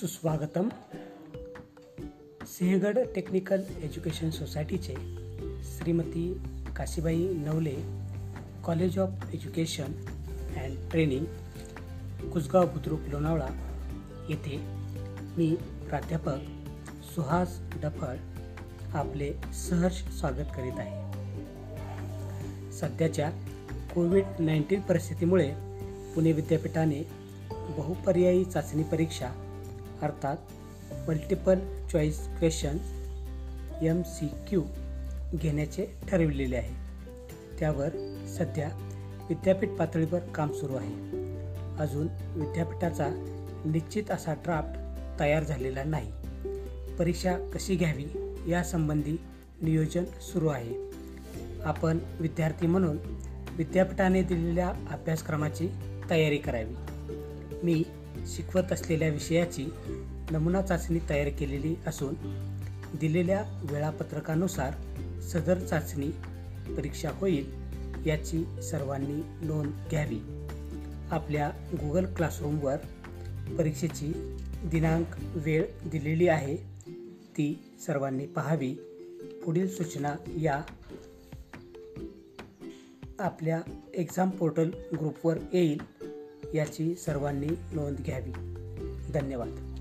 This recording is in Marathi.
सुस्वागतम सिंहगड टेक्निकल एज्युकेशन सोसायटीचे Shrimati Kashibai Navale college of education and training Kusgaon Budruk Lonavala येथे मी प्राध्यापक सुहास डफळ आपले सहर्ष स्वागत करीत आहे. सध्याच्या कोविड नाईन्टीन परिस्थितीमुळे पुणे विद्यापीठाने बहुपर्यायी चाचणी परीक्षा अर्थात multiple choice question M C Q घेण्याचे ठरविलेले आहे. त्यावर सध्या विद्यापीठ पातळीवर काम सुरू आहे. अजून विद्यापीठाचा निश्चित असा ड्राफ्ट तयार झालेला नाही. परीक्षा कशी घ्यावी यासंबंधी नियोजन सुरू आहे. आपण विद्यार्थी म्हणून विद्यापीठाने दिलेल्या अभ्यासक्रमाची तयारी करावी. मी शिकवत असलेल्या विषयाची नमुना चाचणी तयार केलेली असून दिलेल्या वेळापत्रकानुसार सदर चाचणी परीक्षा होईल याची सर्वांनी नोंद घ्यावी. आपल्या गुगल क्लासरूमवर परीक्षेची दिनांक वेळ दिलेली आहे ती सर्वांनी पाहावी. पुढील सूचना या आपल्या एक्झाम पोर्टल ग्रुपवर येईल. याची सर्वांनी नोंद घ्यावी. धन्यवाद.